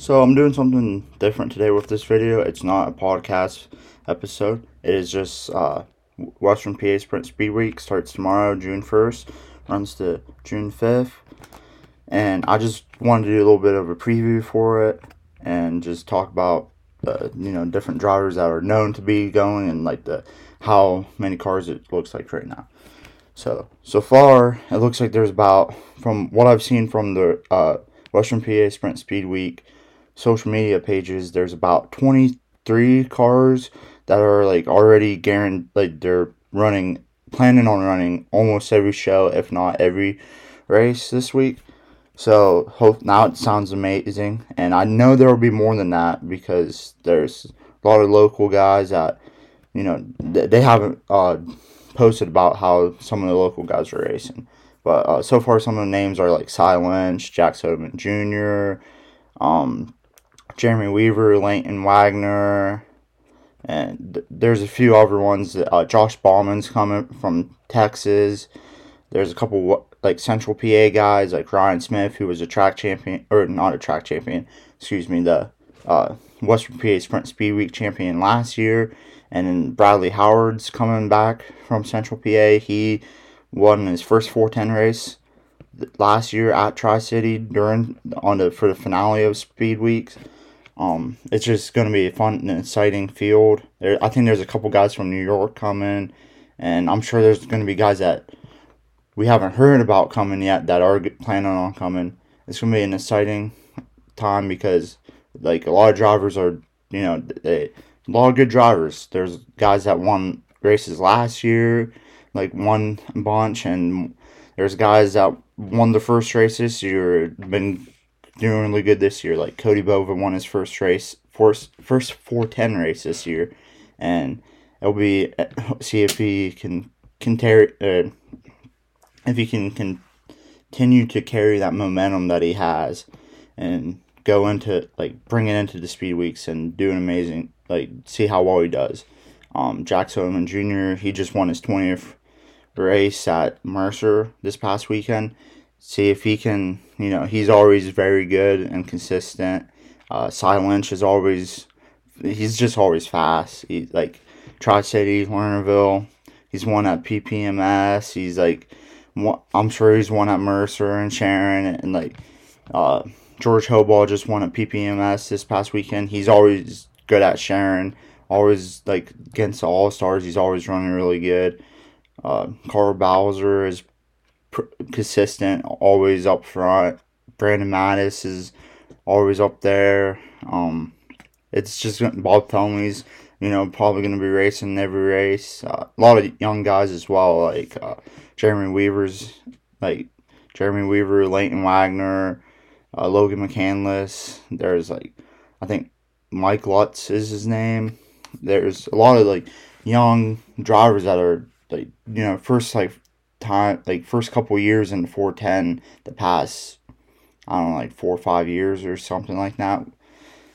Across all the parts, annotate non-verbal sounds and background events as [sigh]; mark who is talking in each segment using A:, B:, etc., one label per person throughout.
A: So I'm doing something different today with this video. It's not a podcast episode. It is just uh, Western PA Sprint Speed Week starts tomorrow, June 1st, runs to June 5th. And I just wanted to do a little bit of a preview for it and just talk about uh, you know different drivers that are known to be going and like the how many cars it looks like right now. So so far it looks like there's about from what I've seen from the uh, Western PA Sprint Speed Week social media pages, there's about 23 cars that are like already guaranteed, like they're running, planning on running almost every show, if not every race this week. So hope now it sounds amazing, and I know there will be more than that because there's a lot of local guys that you know they haven't uh, posted about how some of the local guys are racing. But uh, so far, some of the names are like Sye Lynch, Jack Sodeman Jr., um, Jeremy Weaver, Leighton Wagner, and th- there's a few other ones. Uh, Josh Baughman's coming from Texas. There's a couple like Central PA guys like Ryan Smith, who was a track champion or not a track champion, excuse me, the uh, Western PA Sprint Speed Week champion last year, and then Bradley Howard's coming back from Central PA. He won his first 410 race last year at Tri City during on the for the finale of Speed Weeks. Um, it's just going to be a fun and exciting field. There, I think there's a couple guys from New York coming, and I'm sure there's going to be guys that we haven't heard about coming yet that are planning on coming. It's going to be an exciting time because like a lot of drivers are, you know, they, a lot of good drivers. There's guys that won races last year, like one bunch, and there's guys that won the first race this year, been doing really good this year. Like Cody Bova won his first race, first first four ten race this year, and it'll be [laughs] see if he can can carry uh, if he can can continue to carry that momentum that he has, and go into like bring it into the speed weeks and do an amazing like see how well he does. Um, Jack Sodeman Jr. He just won his twentieth race at Mercer this past weekend see if he can, you know, he's always very good and consistent. Uh, Sye Lynch is always, he's just always fast. He like Tri City, Lernerville. He's won at PPMS. He's like, I'm sure he's won at Mercer and Sharon and like, uh, George Hobaugh just won at PPMS this past weekend. He's always good at Sharon. Always like against the All Stars. He's always running really good. Uh, Carl Bowser is consistent, always up front. Brandon Matus is always up there. Um, it's just Bob Felmy's, you know, probably going to be racing every race. Uh, a lot of young guys as well, like uh, Jeremy Weaver's, like Jeremy Weaver, Leighton Wagner, uh, Logan McCandless. There's like, I think Mike Lutz is his name. There's a lot of like young drivers that are like, you know, first like time, like first couple years in the 410, the past, I don't know, like four or five years or something like that.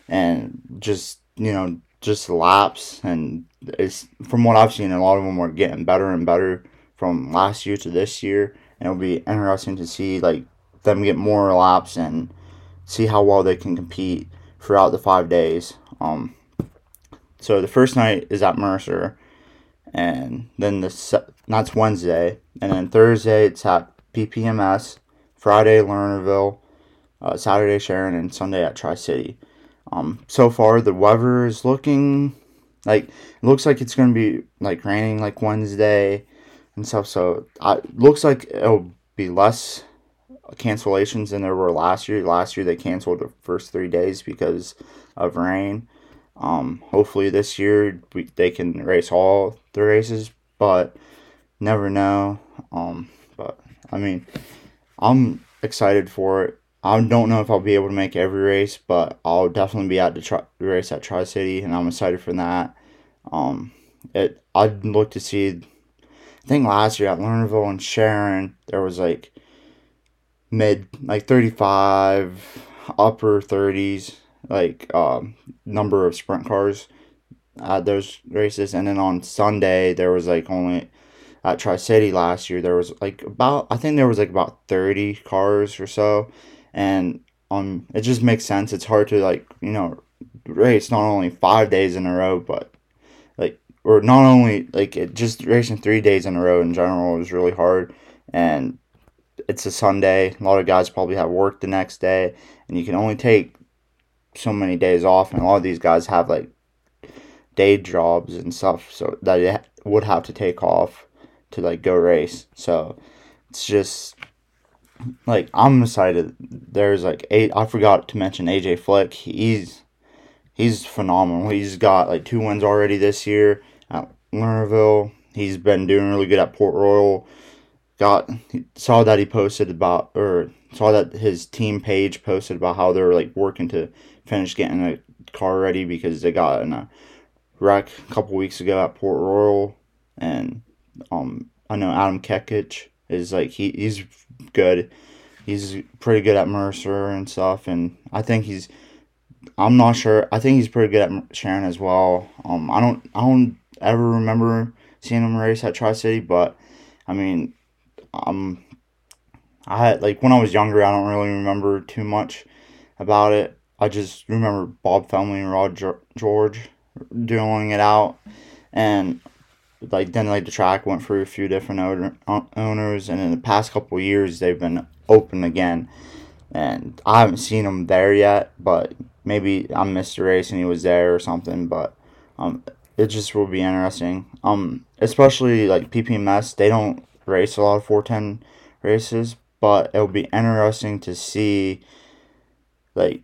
A: And just, you know, just laps. And it's from what I've seen, a lot of them are getting better and better from last year to this year. And it'll be interesting to see, like, them get more laps and see how well they can compete throughout the five days. Um, so the first night is at Mercer, and then the that's Wednesday, and then Thursday it's at PPMS, Friday Lernerville, uh, Saturday Sharon, and Sunday at Tri City. Um, so far the weather is looking like it looks like it's gonna be like raining like Wednesday and stuff. So it looks like it'll be less cancellations than there were last year. Last year they canceled the first three days because of rain. Um, hopefully this year we, they can race all the races, but never know. Um, but I mean, I'm excited for it. I don't know if I'll be able to make every race, but I'll definitely be at the tri- race at Tri City, and I'm excited for that. Um, it I'd look to see. I think last year at Lernerville and Sharon, there was like mid like 35, upper 30s, like um, number of sprint cars at those races, and then on Sunday there was like only at Tri City last year, there was like about I think there was like about thirty cars or so, and um, it just makes sense. It's hard to like you know race not only five days in a row, but like or not only like it just racing three days in a row in general is really hard, and it's a Sunday. A lot of guys probably have work the next day, and you can only take so many days off, and a lot of these guys have like day jobs and stuff, so that you would have to take off to like go race. So it's just like I'm excited. There's like eight. I forgot to mention AJ Flick. He's he's phenomenal. He's got like two wins already this year at Lernerville. He's been doing really good at Port Royal. Got saw that he posted about or saw that his team page posted about how they're like working to finish getting a car ready because they got in a wreck a couple weeks ago at Port Royal and um I know Adam Kekich is like he, he's good. He's pretty good at Mercer and stuff and I think he's I'm not sure. I think he's pretty good at Sharon as well. Um, I don't, I don't ever remember seeing him race at Tri City, but I mean, um, I had like when I was younger, I don't really remember too much about it. I just remember Bob Felmy and Rod George doing it out, and like then like the track went through a few different owner, owners, and in the past couple years they've been open again, and I haven't seen them there yet, but maybe I missed a race and he was there or something, but um, it just will be interesting. Um, especially like PPMS, they don't race a lot of 410 races, but it'll be interesting to see like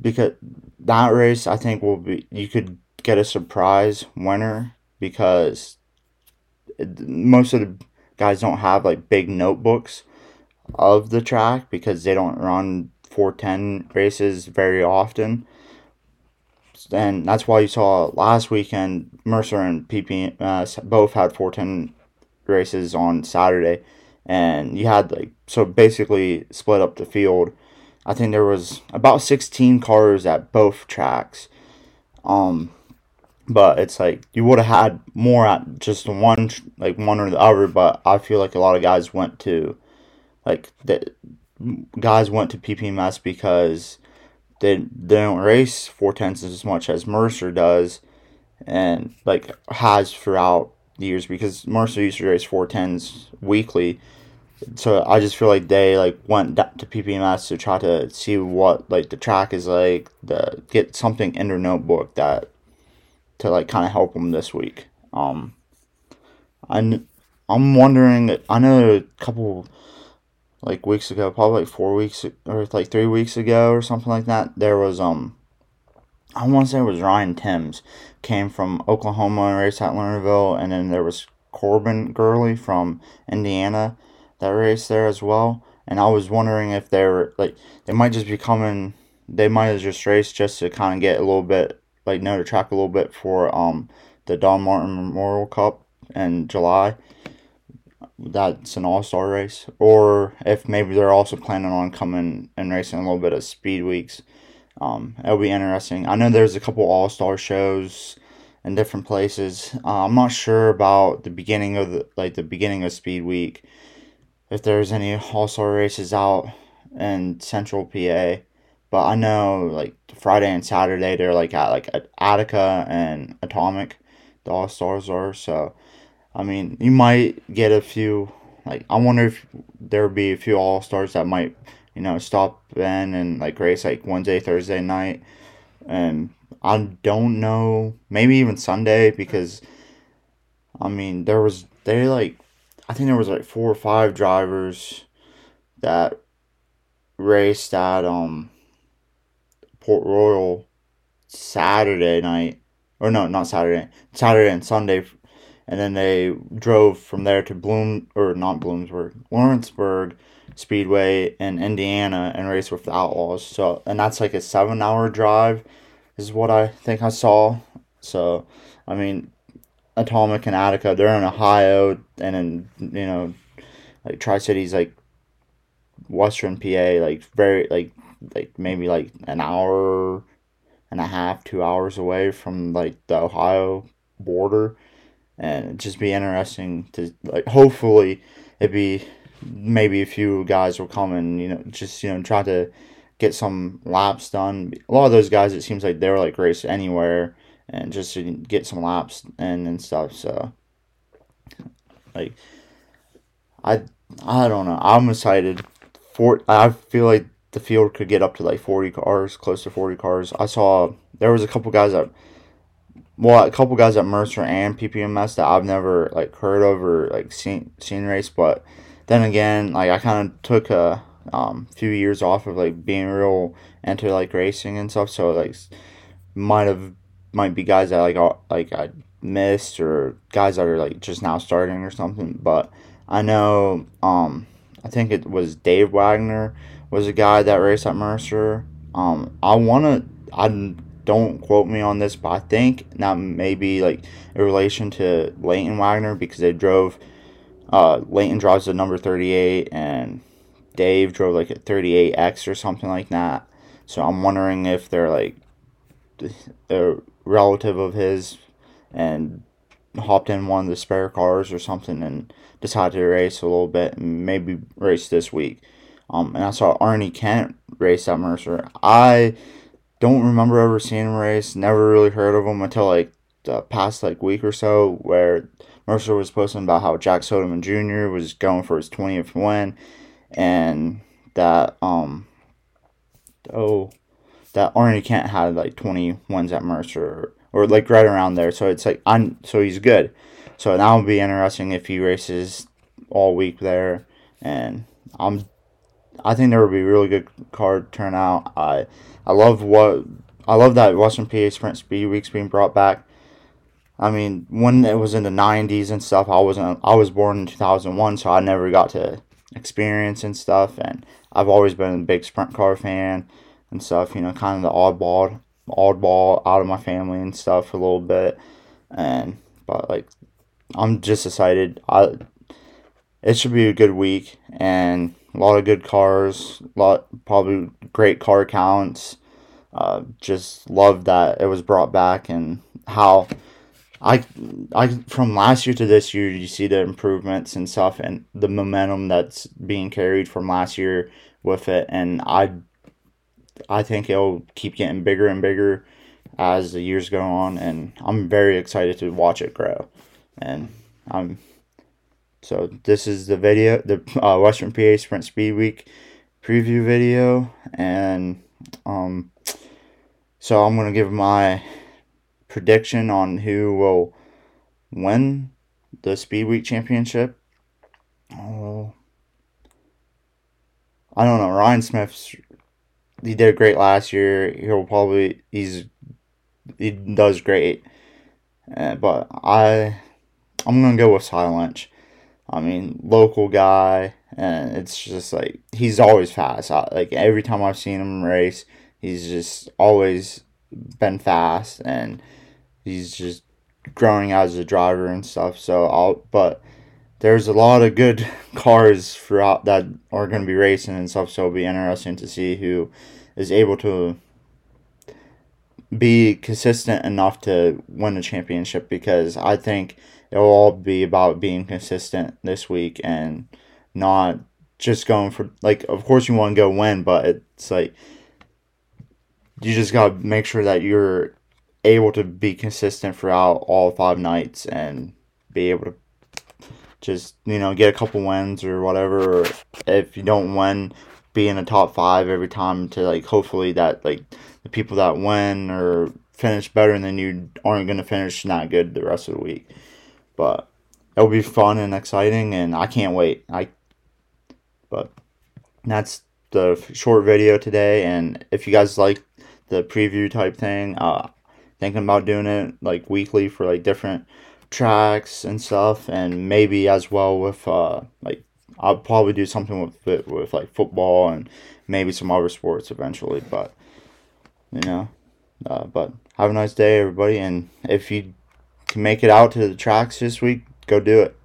A: because that race I think will be you could get a surprise winner because most of the guys don't have like big notebooks of the track because they don't run 410 races very often. And that's why you saw last weekend Mercer and PP both had 410 races on Saturday. And you had like, so basically split up the field. I think there was about 16 cars at both tracks. Um, but it's like you would have had more at just one, like one or the other. But I feel like a lot of guys went to, like the guys went to PPMS because they, they don't race four tenths as much as Mercer does, and like has throughout the years because Mercer used to race four tens weekly. So I just feel like they like went to PPMS to try to see what like the track is like, the get something in their notebook that to like kind of help them this week. Um, I I'm wondering. I know a couple like weeks ago, probably like four weeks or like three weeks ago or something like that. There was um, I want to say it was Ryan Timms came from Oklahoma and raced at Lernerville, and then there was Corbin Gurley from Indiana that raced there as well. And I was wondering if they were like they might just be coming. They might have just raced just to kind of get a little bit like know the track a little bit for um the Don Martin Memorial Cup in July that's an all star race, or if maybe they're also planning on coming and racing a little bit of speed weeks. Um, it'll be interesting. I know there's a couple all star shows in different places. Uh, I'm not sure about the beginning of the like the beginning of speed week. If there's any all star races out in Central PA, but I know like Friday and Saturday they're like at like Attica and Atomic, the all stars are so. I mean, you might get a few. Like, I wonder if there would be a few all stars that might, you know, stop in and like race like Wednesday, Thursday night, and I don't know, maybe even Sunday because, I mean, there was they like, I think there was like four or five drivers that raced at um Port Royal Saturday night, or no, not Saturday, Saturday and Sunday and then they drove from there to Bloom or not Bloomsburg, Lawrenceburg Speedway in Indiana and raced with the Outlaws. So and that's like a seven hour drive, is what I think I saw. So I mean, Atomic and Attica, they're in Ohio, and in you know, like Tri Cities, like Western PA, like very like like maybe like an hour and a half, two hours away from like the Ohio border and just be interesting to like. Hopefully, it'd be maybe a few guys will come and you know just you know try to get some laps done. A lot of those guys, it seems like they're like race anywhere and just to get some laps in and stuff. So, like, I I don't know. I'm excited. For I feel like the field could get up to like 40 cars, close to 40 cars. I saw there was a couple guys that, well, a couple guys at Mercer and PPMS that I've never like heard of or like seen seen race. But then again, like I kind of took a um, few years off of like being real into like racing and stuff. So like might have might be guys that like like I missed or guys that are like just now starting or something. But I know um I think it was Dave Wagner was a guy that raced at Mercer. Um I wanna I don't quote me on this, but I think that may be like in relation to Leighton Wagner because they drove uh Leighton drives the number thirty eight and Dave drove like a thirty eight X or something like that. So I'm wondering if they're like a relative of his and hopped in one of the spare cars or something and decided to race a little bit and maybe race this week. Um, and I saw Arnie Kent race at Mercer. I don't remember ever seeing him race. Never really heard of him until like the past like week or so, where Mercer was posting about how Jack Sodeman Jr. was going for his twentieth win, and that um oh that Arnie Kent had like 20 wins at Mercer or, or like right around there. So it's like I'm so he's good. So that would be interesting if he races all week there, and I'm I think there would be really good card turnout. I I love what I love that Western PA Sprint Speed Week's being brought back. I mean, when it was in the '90s and stuff, I wasn't. I was born in 2001, so I never got to experience and stuff. And I've always been a big sprint car fan and stuff. You know, kind of the oddball, oddball out of my family and stuff a little bit. And but like, I'm just excited. I it should be a good week and a lot of good cars. Lot probably great car counts. Uh, just love that it was brought back and how I I from last year to this year you see the improvements and stuff and the momentum that's being carried from last year with it and I I think it'll keep getting bigger and bigger as the years go on, and I'm very excited to watch it grow. And I'm so this is the video, the uh, Western PA Sprint Speed Week preview video, and um, so I'm gonna give my prediction on who will win the Speed Week Championship. Oh, I don't know. Ryan Smith's he did great last year. He'll probably he's he does great, uh, but I I'm gonna go with Ty Lynch. I mean, local guy, and it's just like he's always fast. I, like every time I've seen him race, he's just always been fast, and he's just growing as a driver and stuff. So I'll, but there's a lot of good cars throughout that are going to be racing and stuff. So it'll be interesting to see who is able to be consistent enough to win the championship because I think it'll all be about being consistent this week and not just going for like of course you want to go win but it's like you just got to make sure that you're able to be consistent throughout all five nights and be able to just you know get a couple wins or whatever. Or if you don't win, be in the top five every time to like hopefully that like the people that win or finish better than you aren't gonna finish not good the rest of the week. But it'll be fun and exciting, and I can't wait. I but that's the short video today, and if you guys like the preview type thing, uh, thinking about doing it like weekly for like different tracks and stuff, and maybe as well with uh, like I'll probably do something with it with like football and maybe some other sports eventually. But you know, uh, but have a nice day, everybody, and if you can make it out to the tracks this week, go do it.